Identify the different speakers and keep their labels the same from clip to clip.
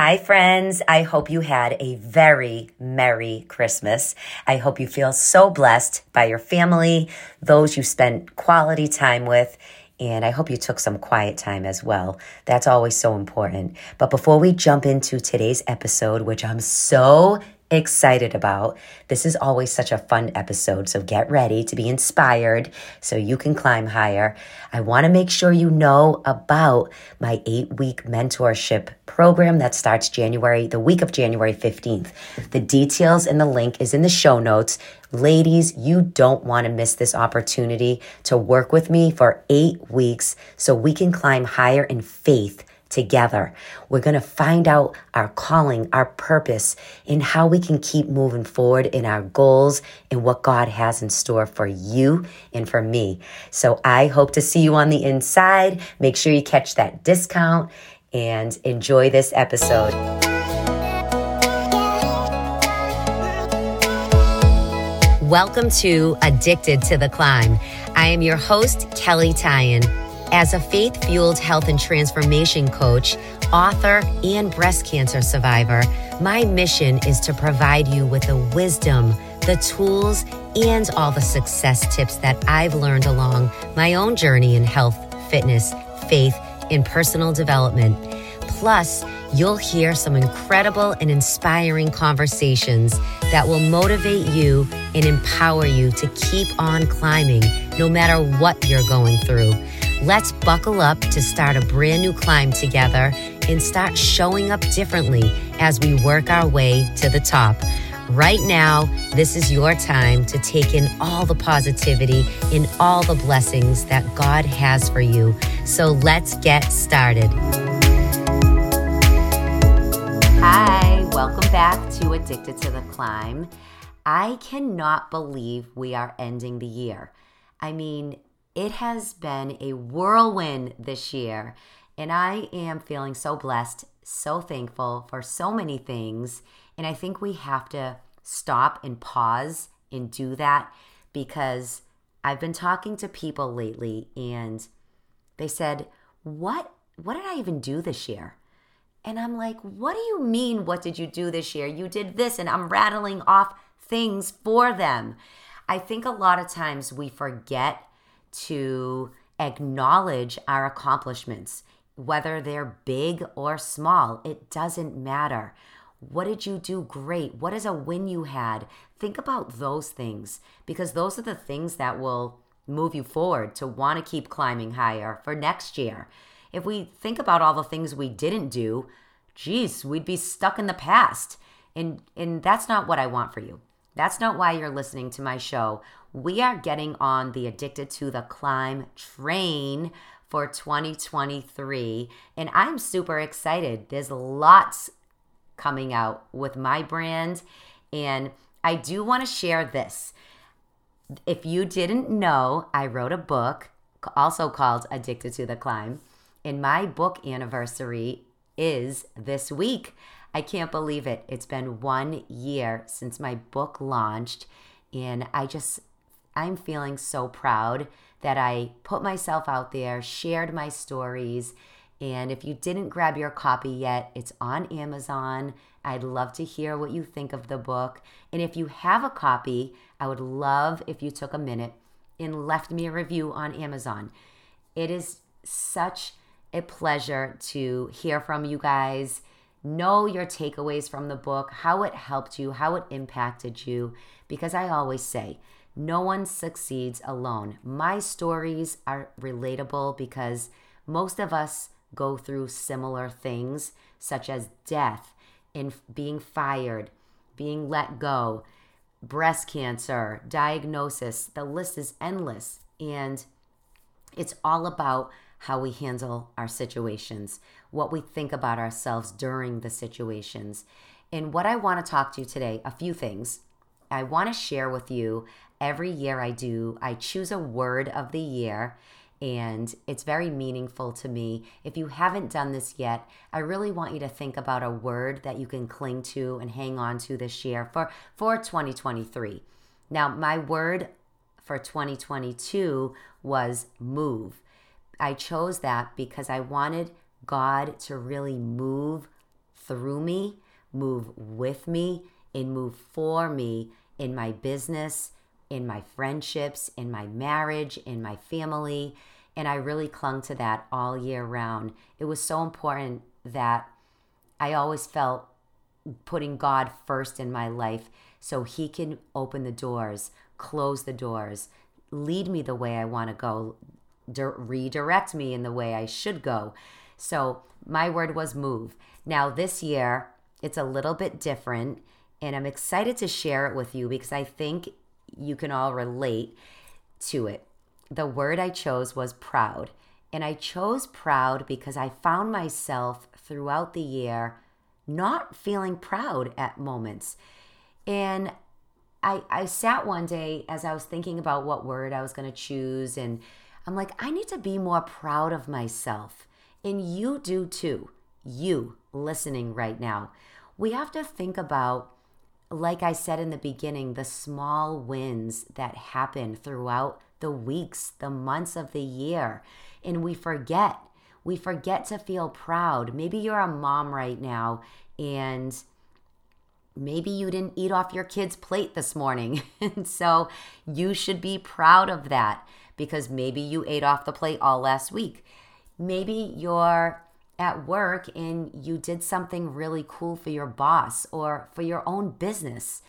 Speaker 1: Hi, friends. I hope you had a very Merry Christmas. I hope you feel so blessed by your family, those you spent quality time with, and I hope you took some quiet time as well. That's always so important. But before we jump into today's episode, which I'm so excited about. This is always such a fun episode, so get ready to be inspired so you can climb higher. I want to make sure you know about my eight week mentorship program that starts January, the week of January 15th. The details and the link is in the show notes. Ladies, you don't want to miss this opportunity to work with me for eight weeks so we can climb higher in faith together. We're going to find out our calling, our purpose, and how we can keep moving forward in our goals and what God has in store for you and for me. So I hope to see you on the inside. Make sure you catch that discount and enjoy this episode. Welcome to Addicted to the Climb. I am your host, Kelley Tyan. As a faith fueled health and transformation coach, author, and breast cancer survivor, my mission is to provide you with the wisdom, the tools, and all the success tips that I've learned along my own journey in health, fitness, faith, and personal development. Plus, you'll hear some incredible and inspiring conversations that will motivate you and empower you to keep on climbing no matter what you're going through. Let's buckle up to start a brand new climb together and start showing up differently as we work our way to the top. Right now, this is your time to take in all the positivity and all the blessings that God has for you. So let's get started. Hi, welcome back to Addicted to the Climb. I cannot believe we are ending the year. I mean, it has been a whirlwind this year, and I am feeling so blessed, so thankful for so many things. And I think we have to stop and pause and do that because I've been talking to people lately and they said, "What what did I even do this year?" And I'm like, "What do you mean what did you do this year? You did this." And I'm rattling off things for them. I think a lot of times we forget to acknowledge our accomplishments, whether they're big or small. It doesn't matter. What did you do great? What is a win you had? Think about those things because those are the things that will move you forward to want to keep climbing higher for next year. If we think about all the things we didn't do, geez, we'd be stuck in the past. And and that's not what I want for you. That's not why you're listening to my show. We are getting on the Addicted to the Climb train for 2023, and I'm super excited. There's lots coming out with my brand, and I do want to share this. If you didn't know, I wrote a book also called Addicted to the Climb, and my book anniversary is this week. I can't believe it. It's been one year since my book launched, and I just, I'm feeling so proud that I put myself out there, shared my stories. And if you didn't grab your copy yet, it's on Amazon. I'd love to hear what you think of the book. And if you have a copy, I would love if you took a minute and left me a review on Amazon. It is such a pleasure to hear from you guys know your takeaways from the book, how it helped you, how it impacted you. Because I always say, no one succeeds alone. My stories are relatable because most of us go through similar things, such as death, in being fired, being let go, breast cancer, diagnosis. The list is endless. And it's all about how we handle our situations, what we think about ourselves during the situations. And what I want to talk to you today, a few things. I want to share with you every year I do, I choose a word of the year and it's very meaningful to me. If you haven't done this yet, I really want you to think about a word that you can cling to and hang on to this year for for 2023. Now, my word for 2022 was move. I chose that because I wanted God to really move through me, move with me, and move for me in my business, in my friendships, in my marriage, in my family. And I really clung to that all year round. It was so important that I always felt putting God first in my life so He can open the doors, close the doors, lead me the way I want to go, redirect me in the way I should go. So my word was move. Now, this year, it's a little bit different, and I'm excited to share it with you because I think you can all relate to it. The word I chose was proud. And I chose proud because I found myself throughout the year not feeling proud at moments. And I, I sat one day as I was thinking about what word I was going to choose, and I'm like, I need to be more proud of myself. And you do too. You listening right now. We have to think about, like I said in the beginning, the small wins that happen throughout the weeks, the months of the year. And we forget. We forget to feel proud. Maybe you're a mom right now and maybe you didn't eat off your kid's plate this morning. and so you should be proud of that because maybe you ate off the plate all last week. Maybe you're at work and you did something really cool for your boss or for your own business.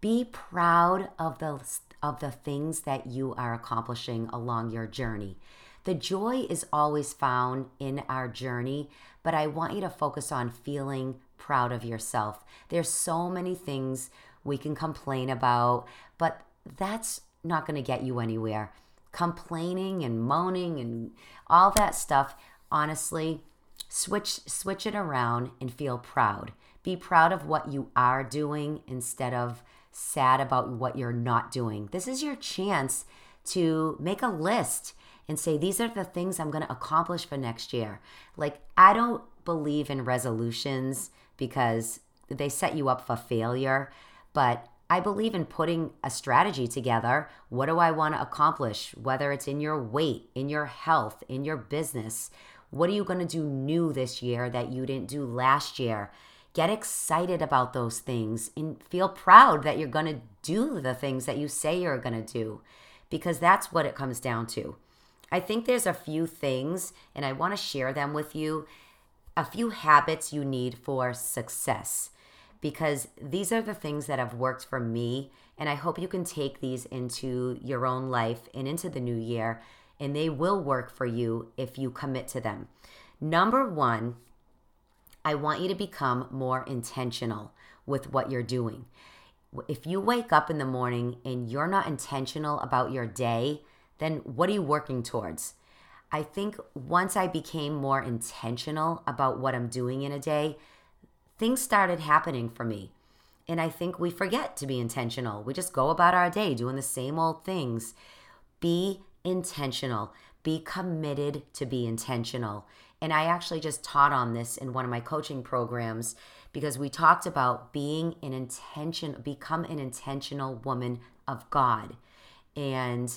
Speaker 1: Be proud of the of the things that you are accomplishing along your journey. The joy is always found in our journey, but I want you to focus on feeling proud of yourself. There's so many things we can complain about, but that's not going to get you anywhere. Complaining and moaning and all that stuff, honestly, switch switch it around and feel proud. Be proud of what you are doing instead of sad about what you're not doing. This is your chance to make a list and say these are the things I'm going to accomplish for next year. Like I don't believe in resolutions because they set you up for failure, but I believe in putting a strategy together. What do I want to accomplish? Whether it's in your weight, in your health, in your business, what are you going to do new this year that you didn't do last year? Get excited about those things and feel proud that you're going to do the things that you say you're going to do because that's what it comes down to. I think there's a few things, and I want to share them with you a few habits you need for success because these are the things that have worked for me. And I hope you can take these into your own life and into the new year and they will work for you if you commit to them. Number one, I want you to become more intentional with what you're doing. If you wake up in the morning and you're not intentional about your day, then what are you working towards? I think once I became more intentional about what I'm doing in a day, things started happening for me. And I think we forget to be intentional. We just go about our day doing the same old things. Be intentional. Be committed to be intentional. And I actually just taught on this in one of my coaching programs because we talked about being an intention, become an intentional woman of God. And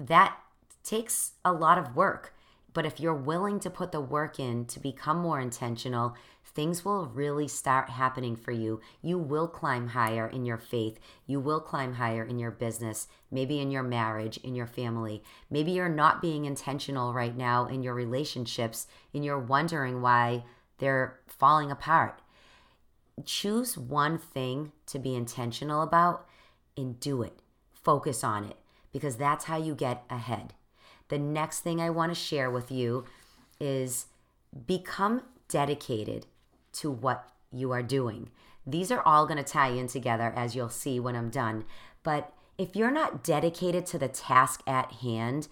Speaker 1: that takes a lot of work. But if you're willing to put the work in to become more intentional, things will really start happening for you. You will climb higher in your faith. You will climb higher in your business, maybe in your marriage, in your family. Maybe you're not being intentional right now in your relationships and you're wondering why they're falling apart. Choose one thing to be intentional about and do it. Focus on it because that's how you get ahead. The next thing I want to share with you is become dedicated to what you are doing. These are all going to tie in together as you'll see when I'm done. But if you're not dedicated to the task at hand,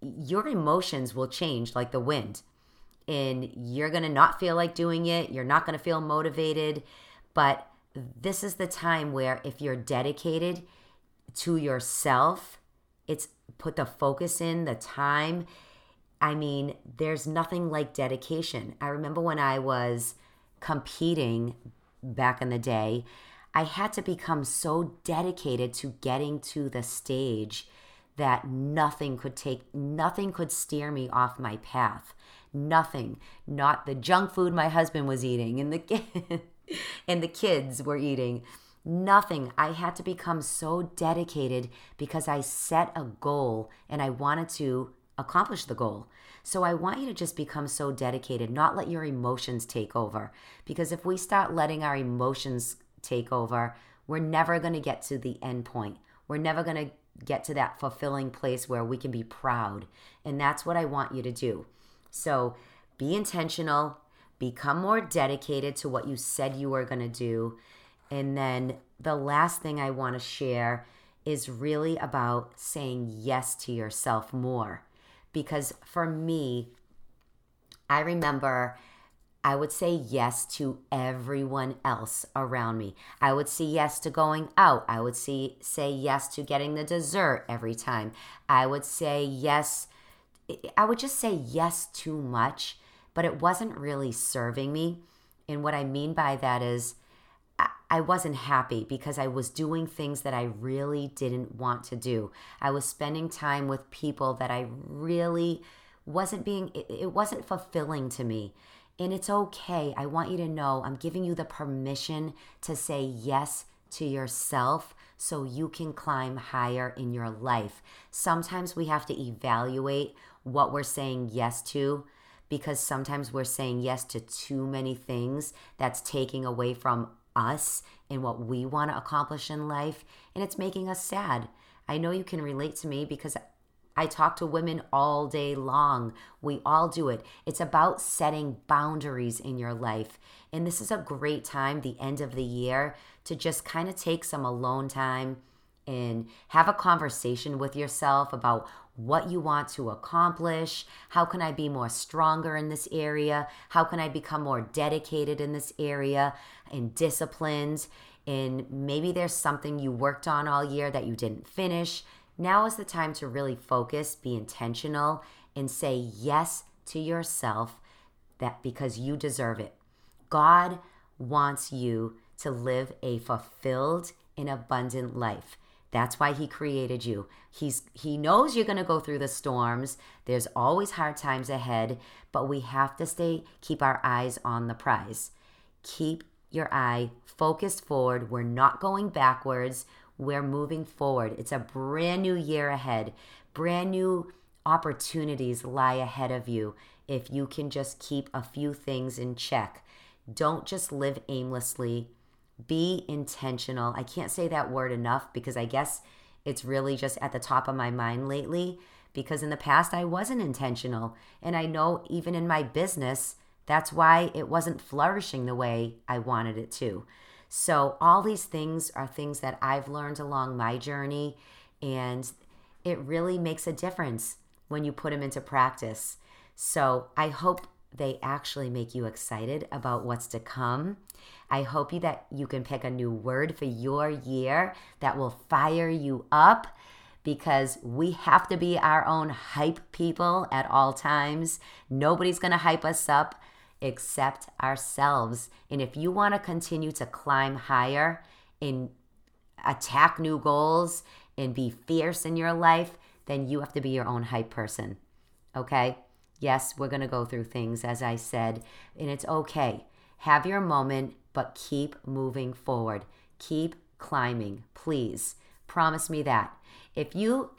Speaker 1: your emotions will change like the wind. And you're going to not feel like doing it. You're not going to feel motivated. But this is the time where if you're dedicated to yourself, it's put the focus in, the time. I mean, there's nothing like dedication. I remember when I was competing back in the day, I had to become so dedicated to getting to the stage that nothing could take nothing could steer me off my path. nothing. Not the junk food my husband was eating and the and the kids were eating. Nothing. I had to become so dedicated because I set a goal and I wanted to accomplish the goal. So I want you to just become so dedicated, not let your emotions take over. Because if we start letting our emotions take over, we're never going to get to the end point. We're never going to get to that fulfilling place where we can be proud. And that's what I want you to do. So be intentional, become more dedicated to what you said you were going to do. And then the last thing I want to share is really about saying yes to yourself more. Because for me, I remember I would say yes to everyone else around me. I would say yes to going out. I would see, say yes to getting the dessert every time. I would say yes. I would just say yes too much, but it wasn't really serving me. And what I mean by that is, I wasn't happy because I was doing things that I really didn't want to do. I was spending time with people that I really wasn't being, it wasn't fulfilling to me. And it's okay. I want you to know I'm giving you the permission to say yes to yourself so you can climb higher in your life. Sometimes we have to evaluate what we're saying yes to because sometimes we're saying yes to too many things that's taking away from us and what we want to accomplish in life and it's making us sad. I know you can relate to me because I talk to women all day long. We all do it. It's about setting boundaries in your life. And this is a great time, the end of the year, to just kind of take some alone time and have a conversation with yourself about what you want to accomplish. How can I be more stronger in this area? How can I become more dedicated in this area and disciplined? And maybe there's something you worked on all year that you didn't finish now is the time to really focus, be intentional, and say yes to yourself that because you deserve it. God wants you to live a fulfilled and abundant life. That's why he created you. He's he knows you're going to go through the storms. There's always hard times ahead, but we have to stay keep our eyes on the prize. Keep your eye focused forward. We're not going backwards. We're moving forward. It's a brand new year ahead. Brand new opportunities lie ahead of you if you can just keep a few things in check. Don't just live aimlessly. Be intentional. I can't say that word enough because I guess it's really just at the top of my mind lately because in the past I wasn't intentional. And I know even in my business, that's why it wasn't flourishing the way I wanted it to. So, all these things are things that I've learned along my journey, and it really makes a difference when you put them into practice. So, I hope they actually make you excited about what's to come. I hope you that you can pick a new word for your year that will fire you up because we have to be our own hype people at all times. Nobody's going to hype us up except ourselves. And if you want to continue to climb higher and attack new goals and be fierce in your life, then you have to be your own hype person. Okay? Yes, we're going to go through things, as I said, and it's okay. Have your moment, but keep moving forward. Keep climbing, please. Promise me that. If you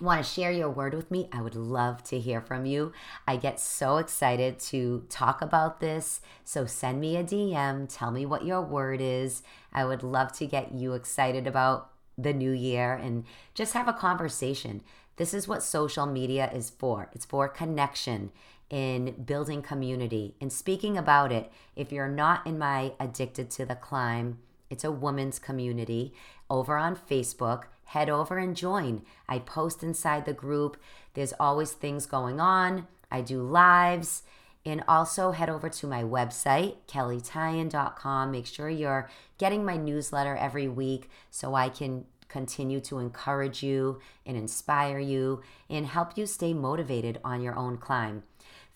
Speaker 1: want to share your word with me, I would love to hear from you. I get so excited to talk about this. So send me a DM, tell me what your word is. I would love to get you excited about the new year and just have a conversation. This is what social media is for it's for connection in building community and speaking about it. If you're not in my Addicted to the Climb, it's a women's community over on Facebook head over and join. I post inside the group. There's always things going on. I do lives. And also head over to my website, kelleytyan.com. Make sure you're getting my newsletter every week so I can continue to encourage you and inspire you and help you stay motivated on your own climb.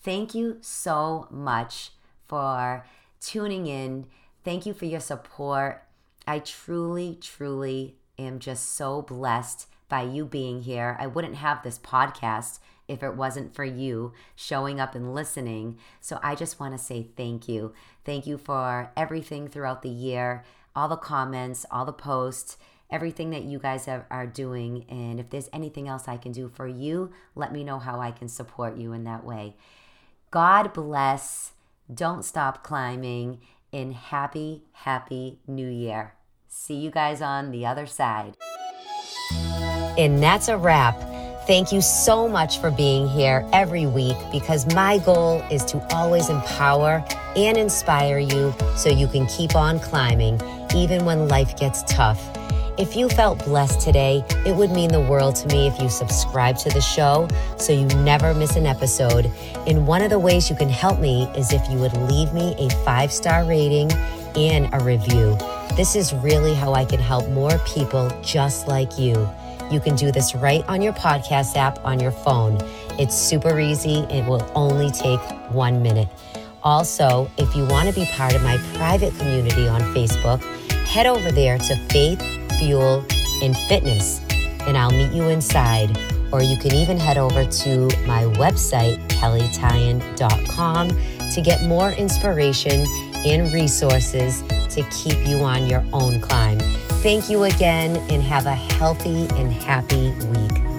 Speaker 1: Thank you so much for tuning in. Thank you for your support. I truly, truly am just so blessed by you being here. I wouldn't have this podcast if it wasn't for you showing up and listening. So I just want to say thank you. Thank you for everything throughout the year, all the comments, all the posts, everything that you guys are, are doing. And if there's anything else I can do for you, let me know how I can support you in that way. God bless. Don't stop climbing. And happy, happy new year. See you guys on the other side. And that's a wrap. Thank you so much for being here every week because my goal is to always empower and inspire you so you can keep on climbing even when life gets tough. If you felt blessed today, it would mean the world to me if you subscribe to the show so you never miss an episode. And one of the ways you can help me is if you would leave me a five star rating and a review. This is really how I can help more people just like you. You can do this right on your podcast app on your phone. It's super easy, it will only take one minute. Also, if you want to be part of my private community on Facebook, head over there to Faith, Fuel, and Fitness, and I'll meet you inside. Or you can even head over to my website, kelleytyan.com, to get more inspiration and resources to keep you on your own climb. Thank you again and have a healthy and happy week.